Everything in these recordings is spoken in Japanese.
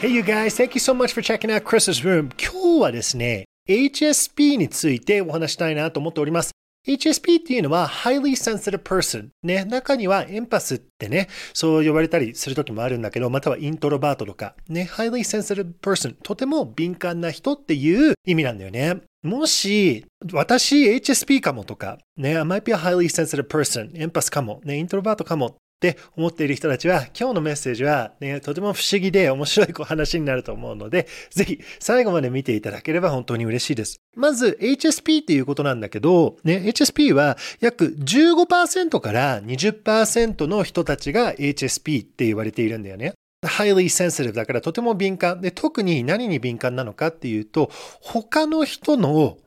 Hey you guys, thank you so much for checking out Chris's room. 今日はですね、HSP についてお話したいなと思っております。HSP っていうのは highly sensitive person ね。中にはエンパスってね、そう呼ばれたりする時もあるんだけど、またはイントロバートとか、ね、highly sensitive person とても敏感な人っていう意味なんだよね。もし、私 HSP かもとか、ね、I might be a highly sensitive person エンパスかも、ね、イントロバートかもって思っている人たちは、今日のメッセージは、ね、とても不思議で面白い話になると思うので、ぜひ最後まで見ていただければ本当に嬉しいです。まず、HSP っていうことなんだけど、ね、HSP は約15%から20%の人たちが HSP って言われているんだよね。highly sensitive だからとても敏感。で、特に何に敏感なのかっていうと、他の人の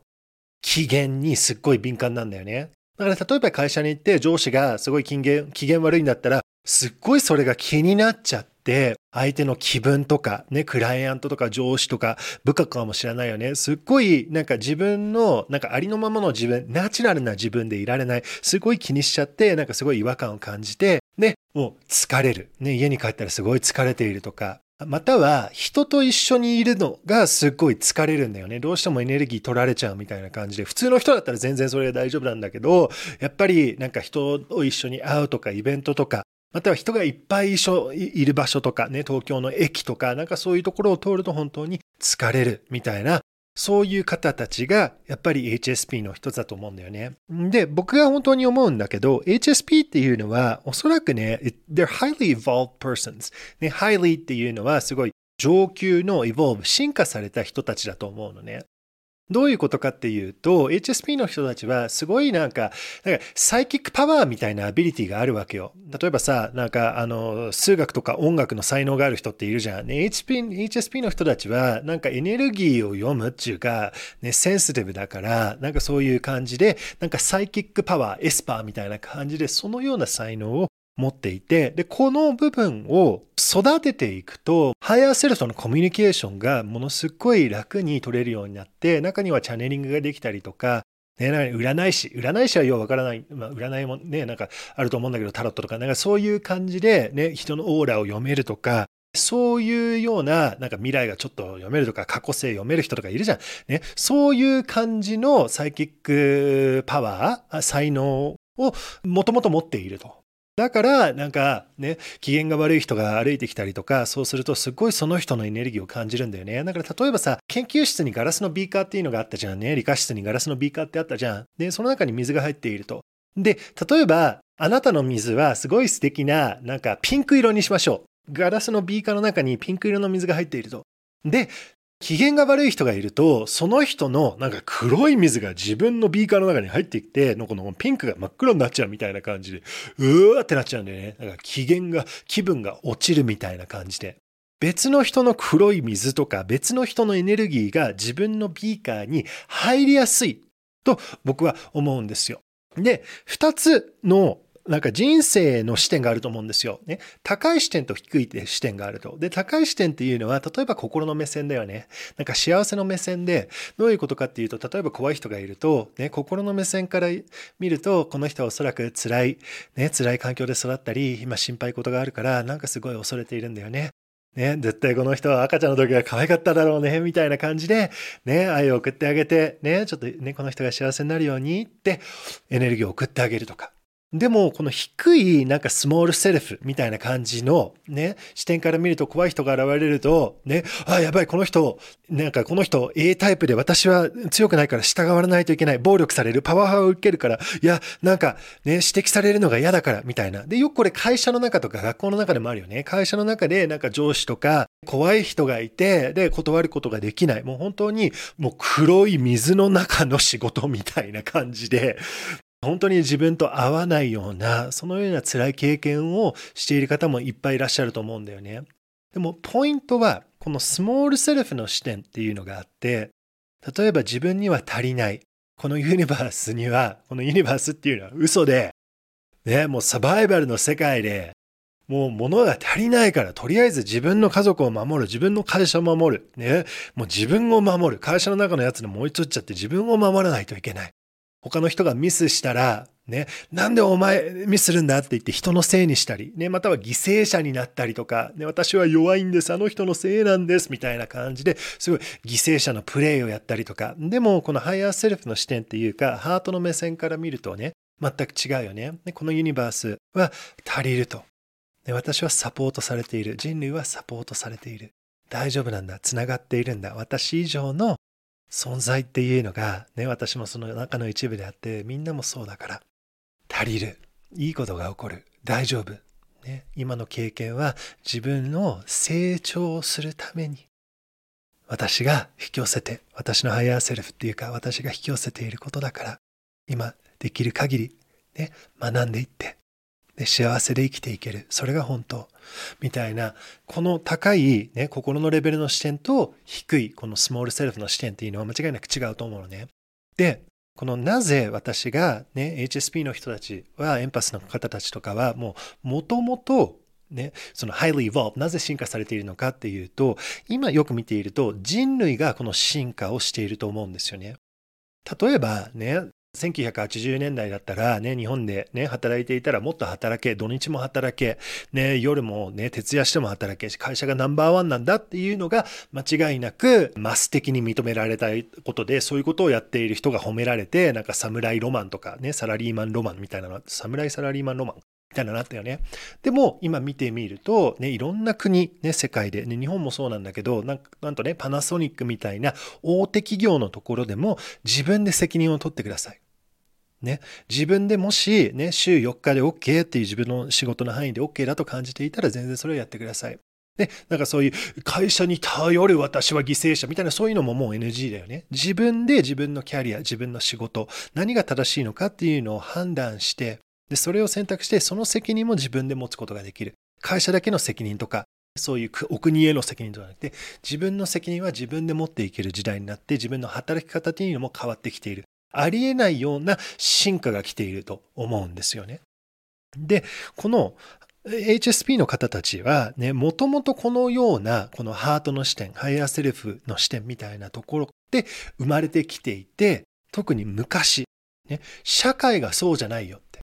機嫌にすっごい敏感なんだよね。だから例えば会社に行って上司がすごい機嫌機嫌悪いんだったら、すっごいそれが気になっちゃって、相手の気分とか、ね、クライアントとか上司とか、部下かもしれないよね。すっごい、なんか自分の、なんかありのままの自分、ナチュラルな自分でいられない。すごい気にしちゃって、なんかすごい違和感を感じて、ね、もう疲れる。ね、家に帰ったらすごい疲れているとか、または人と一緒にいるのがすっごい疲れるんだよね。どうしてもエネルギー取られちゃうみたいな感じで、普通の人だったら全然それは大丈夫なんだけど、やっぱりなんか人と一緒に会うとかイベントとか、または人がいっぱい一緒いる場所とかね、東京の駅とか、なんかそういうところを通ると本当に疲れるみたいなそういう方たちがやっぱり HSP の一つだと思うんだよね。で、僕が本当に思うんだけど、HSP っていうのはおそらくね、they're highly evolved persons。ね、highly っていうのはすごい上級の evolve、進化された人たちだと思うのね。どういうことかっていうと、HSP の人たちはすごいなんか、なんかサイキックパワーみたいなアビリティがあるわけよ。例えばさ、なんかあの、数学とか音楽の才能がある人っているじゃん。ね、HP、HSP の人たちはなんかエネルギーを読むっていうか、ね、センシティブだから、なんかそういう感じで、なんかサイキックパワー、エスパーみたいな感じで、そのような才能を持っていて、で、この部分を育てていくと、ハイヤーセルフとのコミュニケーションがものすごい楽に取れるようになって、中にはチャネリングができたりとか、ね、占い師、占い師はようわからない、まあ、占いもね、なんかあると思うんだけど、タロットとか、なんかそういう感じで、ね、人のオーラを読めるとか、そういうような、なんか未来がちょっと読めるとか、過去世読める人とかいるじゃん。ね、そういう感じのサイキックパワー、才能をもともと持っていると。だから、なんかね、機嫌が悪い人が歩いてきたりとか、そうするとすごいその人のエネルギーを感じるんだよね。だから例えばさ、研究室にガラスのビーカーっていうのがあったじゃんね。理科室にガラスのビーカーってあったじゃん。で、その中に水が入っていると。で、例えば、あなたの水はすごい素敵な、なんかピンク色にしましょう。ガラスのビーカーの中にピンク色の水が入っていると。で、機嫌が悪い人がいると、その人のなんか黒い水が自分のビーカーの中に入ってきて、のこのピンクが真っ黒になっちゃうみたいな感じで、うーってなっちゃうんだよね。なんか機嫌が、気分が落ちるみたいな感じで。別の人の黒い水とか別の人のエネルギーが自分のビーカーに入りやすいと僕は思うんですよ。で、二つのなんか人生の視点があると思うんですよ。ね。高い視点と低い視点があると。で、高い視点っていうのは、例えば心の目線だよね。なんか幸せの目線で、どういうことかっていうと、例えば怖い人がいると、ね、心の目線から見ると、この人はおそらく辛い、ね、辛い環境で育ったり、今心配事があるから、なんかすごい恐れているんだよね。ね、絶対この人は赤ちゃんの時は可愛かっただろうね、みたいな感じで、ね、愛を送ってあげて、ね、ちょっとね、この人が幸せになるようにってエネルギーを送ってあげるとか。でも、この低い、なんかスモールセルフみたいな感じのね、視点から見ると怖い人が現れると、ね、あ、やばい、この人、なんかこの人 A タイプで私は強くないから従わないといけない。暴力される。パワハラを受けるから、いや、なんかね、指摘されるのが嫌だから、みたいな。で、よくこれ会社の中とか学校の中でもあるよね。会社の中でなんか上司とか怖い人がいて、で、断ることができない。もう本当に、もう黒い水の中の仕事みたいな感じで、本当に自分と合わないような、そのような辛い経験をしている方もいっぱいいらっしゃると思うんだよね。でも、ポイントは、このスモールセルフの視点っていうのがあって、例えば自分には足りない。このユニバースには、このユニバースっていうのは嘘で、ね、もうサバイバルの世界で、もう物が足りないから、とりあえず自分の家族を守る、自分の会社を守る、ね、もう自分を守る、会社の中のやつに燃え移っちゃって自分を守らないといけない。他の人がミスしたら、ね、なんでお前ミスするんだって言って人のせいにしたり、ね、または犠牲者になったりとか、ね、私は弱いんです、あの人のせいなんです、みたいな感じですごい犠牲者のプレイをやったりとか、でもこのハイヤーセルフの視点っていうか、ハートの目線から見るとね、全く違うよね。このユニバースは足りると。私はサポートされている。人類はサポートされている。大丈夫なんだ。つながっているんだ。私以上の存在っていうのが、ね、私もその中の一部であって、みんなもそうだから。足りる。いいことが起こる。大丈夫。ね、今の経験は自分の成長をするために私が引き寄せて私のハイヤーセルフっていうか私が引き寄せていることだから今できる限り、ね、学んでいってで幸せで生きていけるそれが本当みたいなこの高い、ね、心のレベルの視点と低いこの small self の視点っていうのは間違いなく違うと思うのね。でこのなぜ私がね、HSP の人たちは、エンパスの方たちとかは、もう、もともと、ね、その highly evolved、なぜ進化されているのかっていうと、今よく見ていると、人類がこの進化をしていると思うんですよね。例えばね、1980年代だったらね、日本でね、働いていたらもっと働け、土日も働け、ね、夜もね、徹夜しても働け、会社がナンバーワンなんだっていうのが間違いなくマス的に認められたことで、そういうことをやっている人が褒められて、なんか侍ロマンとかね、サラリーマンロマンみたいなの、侍サラリーマンロマンみたいなのあったよね。でも今見てみると、ね、いろんな国、ね、世界で、ね、日本もそうなんだけどなんなんとねパナソニックみたいな大手企業のところでも自分で責任を取ってください。ね、自分でもし、ね、週4日で OK っていう自分の仕事の範囲で OK だと感じていたら全然それをやってください。で、なんかそういう会社に頼る私は犠牲者みたいなそういうのももう NG だよね。自分で自分のキャリア、自分の仕事、何が正しいのかっていうのを判断して、で、それを選択してその責任も自分で持つことができる。会社だけの責任とか、そういうお国への責任とかじゃなくて、自分の責任は自分で持っていける時代になって、自分の働き方っていうのも変わってきている。ありえないような進化が来ていると思うんですよね。で、この HSP の方たちはね、もともとこのような、このハートの視点、ハイヤーセルフの視点みたいなところで生まれてきていて、特に昔、ね、社会がそうじゃないよって。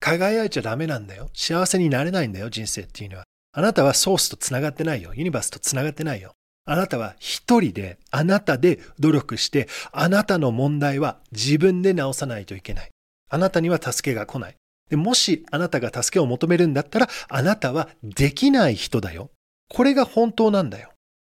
輝いちゃダメなんだよ。幸せになれないんだよ、人生っていうのは。あなたはソースと繋がってないよ。ユニバースと繋がってないよ。あなたは一人で、あなたで努力して、あなたの問題は自分で直さないといけない。あなたには助けが来ない。でもしあなたが助けを求めるんだったら、あなたはできない人だよ。これが本当なんだよ。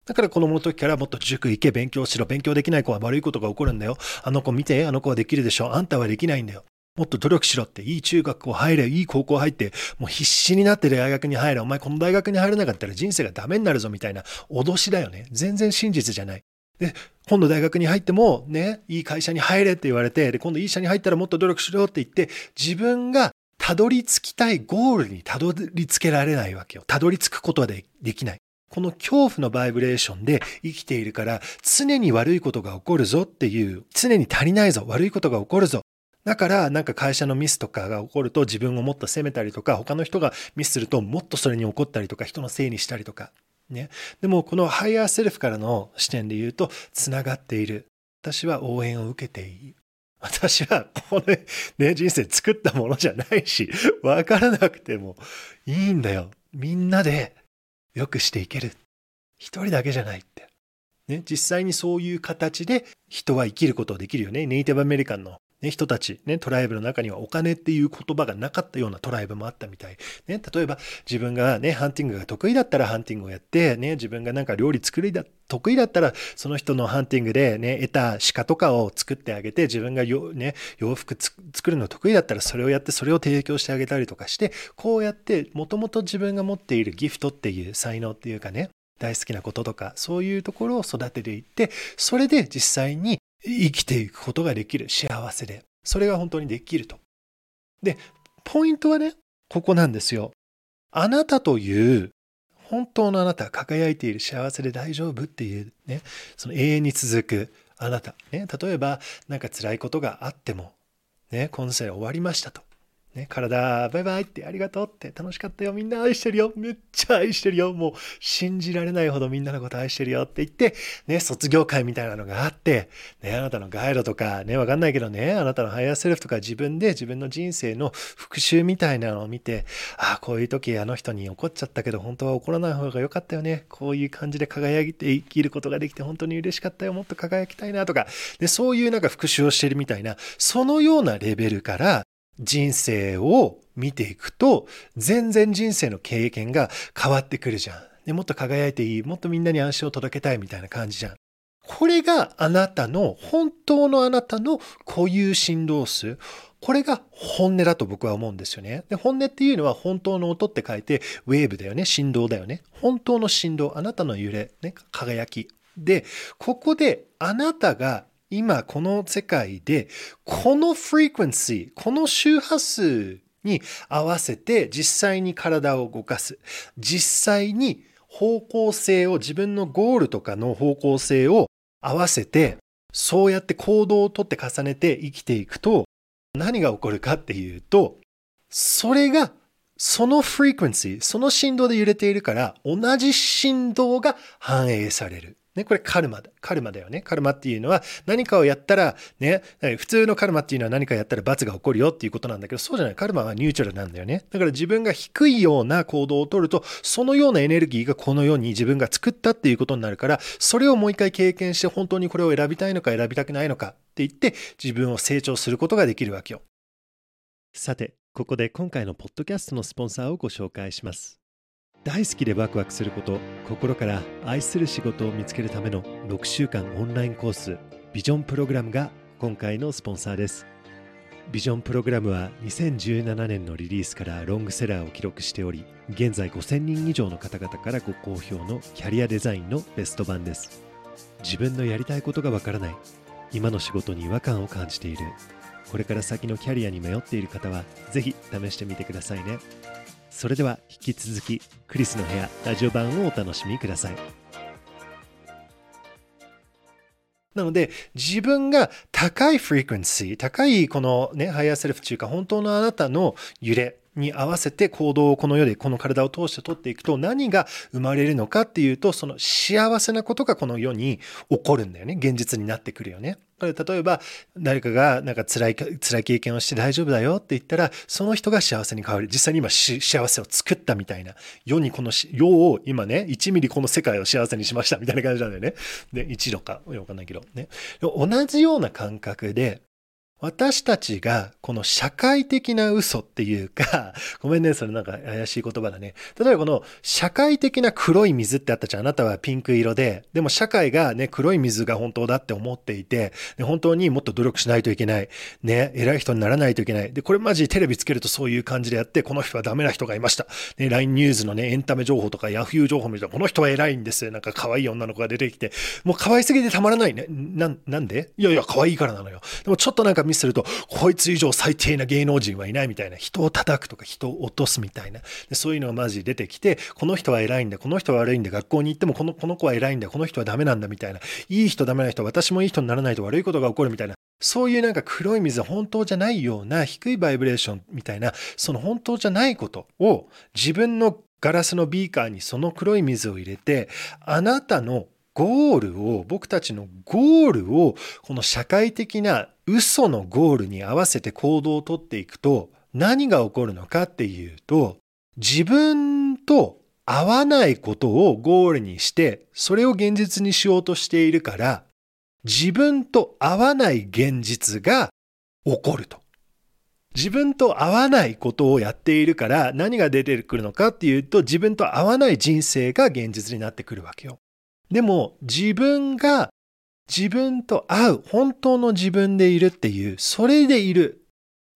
だから子供の時からもっと塾行け、勉強しろ、勉強できない子は悪いことが起こるんだよ。あの子見て、あの子はできるでしょ。あんたはできないんだよ。もっと努力しろって、いい中学校入れ、いい高校入って、もう必死になって大学に入れ、お前この大学に入れなかったら人生がダメになるぞみたいな脅しだよね。全然真実じゃない。で、今度大学に入っても、ね、いい会社に入れって言われて、で、今度いい社に入ったらもっと努力しろって言って、自分がたどり着きたいゴールにたどり着けられないわけよ。たどり着くことはできない。この恐怖のバイブレーションで生きているから、常に悪いことが起こるぞっていう、常に足りないぞ、悪いことが起こるぞ。だからなんか会社のミスとかが起こると自分をもっと責めたりとか他の人がミスするともっとそれに怒ったりとか人のせいにしたりとか。ね。でもこのハイヤーセルフからの視点で言うとつながっている。私は応援を受けていい私はこれね人生作ったものじゃないし分からなくてもいいんだよ。みんなでよくしていける。一人だけじゃないって。ね、実際にそういう形で人は生きることができるよね。ネイティブアメリカンのね、人たち、ね、トライブの中にはお金っていう言葉がなかったようなトライブもあったみたい。ね、例えば自分がね、ハンティングが得意だったらハンティングをやって、ね、自分がなんか料理作りだ、得意だったらその人のハンティングでね、得た鹿とかを作ってあげて、自分がよ、ね、洋服作るの得意だったらそれをやってそれを提供してあげたりとかして、こうやってもともと自分が持っているギフトっていう才能っていうかね、大好きなこととか、そういうところを育てていって、それで実際に生きていくことができる幸せで。それが本当にできると。で、ポイントはね、ここなんですよ。あなたという本当のあなた、輝いている幸せで大丈夫っていうね、その永遠に続くあなた。ね、例えば、なんか辛いことがあっても、ね、今世終わりましたと。ね、体、バイバイってありがとうって楽しかったよ。みんな愛してるよ。めっちゃ愛してるよ。もう信じられないほどみんなのこと愛してるよって言って、ね、卒業会みたいなのがあって、ね、あなたのガイドとか、ね、わかんないけどね、あなたの higher self とか自分で自分の人生の復習みたいなのを見て、ああ、こういう時あの人に怒っちゃったけど、本当は怒らない方が良かったよね。こういう感じで輝いて生きることができて本当に嬉しかったよ。もっと輝きたいなとか、でそういうなんか復習をしてるみたいな、そのようなレベルから、人生を見ていくと、全然人生の経験が変わってくるじゃん。でもっと輝いていい、もっとみんなに安心を届けたいみたいな感じじゃん。これがあなたの、本当のあなたの固有振動数。これが本音だと僕は思うんですよね。で本音っていうのは本当の音って書いて、ウェーブだよね、振動だよね。本当の振動、あなたの揺れ、ね、輝き。で、ここであなたが今この世界でこのフリクエンシー、この周波数に合わせて実際に体を動かす。実際に方向性を自分のゴールとかの方向性を合わせてそうやって行動をとって重ねて生きていくと何が起こるかっていうとそれがそのフリクエンシー、その振動で揺れているから同じ振動が反映される。ね、これカルマだ。カルマだよね。カルマっていうのは何かをやったら、ね、普通のカルマっていうのは何かやったら罰が起こるよっていうことなんだけど、そうじゃない。カルマはニュートラルなんだよね。だから自分が低いような行動をとると、そのようなエネルギーがこの世に自分が作ったっていうことになるから、それをもう一回経験して本当にこれを選びたいのか選びたくないのかって言って自分を成長することができるわけよ。さて、ここで今回のポッドキャストのスポンサーをご紹介します。大好きでワクワクすること心から愛する仕事を見つけるための6週間オンラインコースビジョンプログラムが今回のスポンサーです。ビジョンプログラムは2017年のリリースからロングセラーを記録しており現在5000人以上の方々からご好評のキャリアデザインのベスト版です。自分のやりたいことがわからない今の仕事に違和感を感じているこれから先のキャリアに迷っている方はぜひ試してみてくださいね。それでは引き続きクリスの部屋ラジオ版をお楽しみください。なので自分が高い frequency 高いこのねハイヤーセルフ中か本当のあなたの揺れに合わせて行動をこの世でこの体を通して取っていくと何が生まれるのかっていうとその幸せなことがこの世に起こるんだよね現実になってくるよね。例えば誰かがなんか辛い辛い経験をして大丈夫だよって言ったらその人が幸せに変わる実際に今幸せを作ったみたいな世にこの世を今ね1ミリこの世界を幸せにしましたみたいな感じなんだよね。で1度かわかんないけどね。同じような感覚で私たちがこの社会的な嘘っていうか、ごめんね、それなんか怪しい言葉だね。例えばこの社会的な黒い水ってあったじゃん。あなたはピンク色で、でも社会がね、黒い水が本当だって思っていて、で本当にもっと努力しないといけない。ね、偉い人にならないといけない。で、これマジテレビつけるとそういう感じでやって、この人はダメな人がいました。ね、LINE ニュースのね、エンタメ情報とか Yahoo 情報見ると、この人は偉いんですよ。なんか可愛い女の子が出てきて、もう可愛すぎてたまらないね。な、なんで？いやいや、可愛いからなのよ。でもちょっとなんかミスすると、こいつ以上最低な芸能人はいないみたいな、人を叩くとか人を落とすみたいな、でそういうのがマジ出てきて、この人は偉いんだ、この人は悪いんだ、学校に行ってもこのこの子は偉いんだ、この人はダメなんだみたいな、いい人ダメな人、私もいい人にならないと悪いことが起こるみたいな、そういうなんか黒い水本当じゃないような低いバイブレーションみたいな、その本当じゃないことを自分のガラスのビーカーにその黒い水を入れて、あなたのゴールを、僕たちのゴールを、この社会的な嘘のゴールに合わせて行動をとっていくと、何が起こるのかっていうと、自分と合わないことをゴールにして、それを現実にしようとしているから、自分と合わない現実が起こると。自分と合わないことをやっているから何が出てくるのかっていうと自分と合わない人生が現実になってくるわけよ。でも自分が自分と会う、本当の自分でいるっていう、それでいる。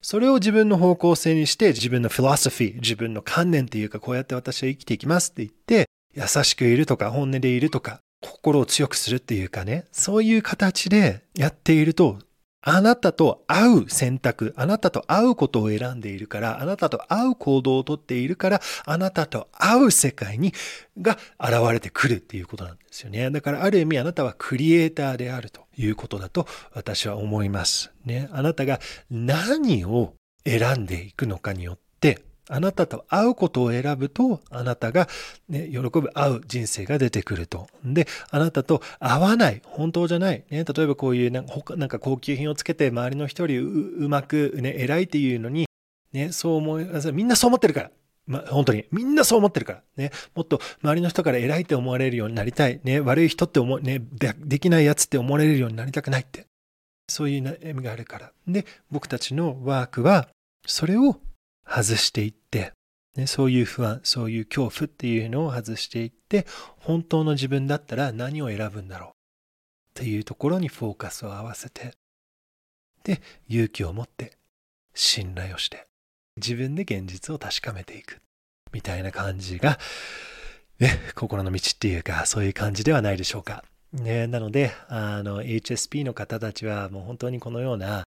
それを自分の方向性にして、自分のフィロソフィー、自分の観念っていうか、こうやって私は生きていきますって言って、優しくいるとか、本音でいるとか、心を強くするっていうかね、そういう形でやっていると、あなたと会う選択、あなたと会うことを選んでいるから、あなたと会う行動をとっているから、あなたと会う世界に、が現れてくるっていうことなんですよね。だからある意味あなたはクリエイターであるということだと私は思います。ね。あなたが何を選んでいくのかによって、あなたと会うことを選ぶと、あなたが、ね、喜ぶ会う人生が出てくると。で、あなたと会わない、本当じゃない。ね、例えばこういうなんかなんか高級品をつけて周りの人よりうまく、ね、偉いっていうのに、ね、そう思い、みんなそう思ってるから。ま、本当に。みんなそう思ってるから。ね。もっと周りの人から偉いって思われるようになりたい。ね。悪い人って思う、ね。でできないやつって思われるようになりたくないって。そういう悩みがあるから。で、僕たちのワークは、それを外していって、ね、そういう不安、そういう恐怖っていうのを外していって、本当の自分だったら何を選ぶんだろうっていうところにフォーカスを合わせて、で、勇気を持って、信頼をして、自分で現実を確かめていく。みたいな感じが、ね、心の道っていうか、そういう感じではないでしょうか。ね、なので、あの、HSP の方たちはもう本当にこのような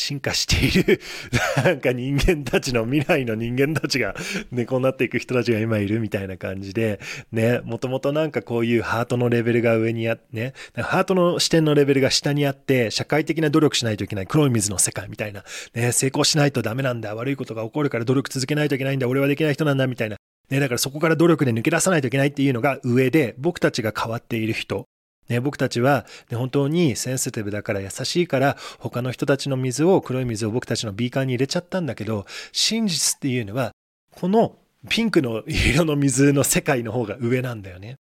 進化している、なんか人間たちの未来の人間たちが、ね、こうなっていく人たちが今いるみたいな感じで、ね、もともとなんかこういうハートのレベルが上にあって、ね、ハートの視点のレベルが下にあって、社会的な努力しないといけない黒い水の世界みたいな、ね、成功しないとダメなんだ、悪いことが起こるから努力続けないといけないんだ、俺はできない人なんだ、みたいな。ね、だからそこから努力で抜け出さないといけないっていうのが上で、僕たちが変わっている人。ね、僕たちは、ね、本当にセンシティブだから優しいから他の人たちの水を黒い水を僕たちのビーカーに入れちゃったんだけど真実っていうのはこのピンクの色の水の世界の方が上なんだよね。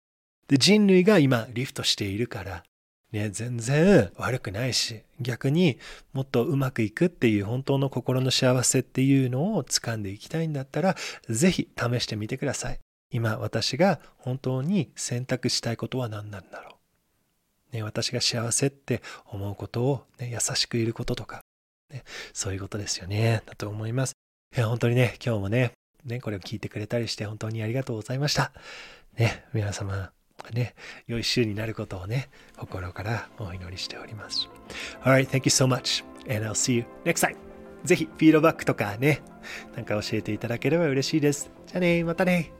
で人類が今リフトしているから、ね、全然悪くないし逆にもっとうまくいくっていう本当の心の幸せっていうのを掴んでいきたいんだったらぜひ試してみてください。今私が本当に選択したいことは何なんだろうね、私が幸せって思うことを、ね、優しくいることとか、ね、そういうことですよね、だと思います。いや、本当にね、今日もね、ね、これを聞いてくれたりして本当にありがとうございました。ね、皆様、ね、良い週になることをね、心からお祈りしております。Alright, thank you so much, and I'll see you next time. ぜひ、フィードバックとかね、なんか教えていただければ嬉しいです。じゃあね、またね。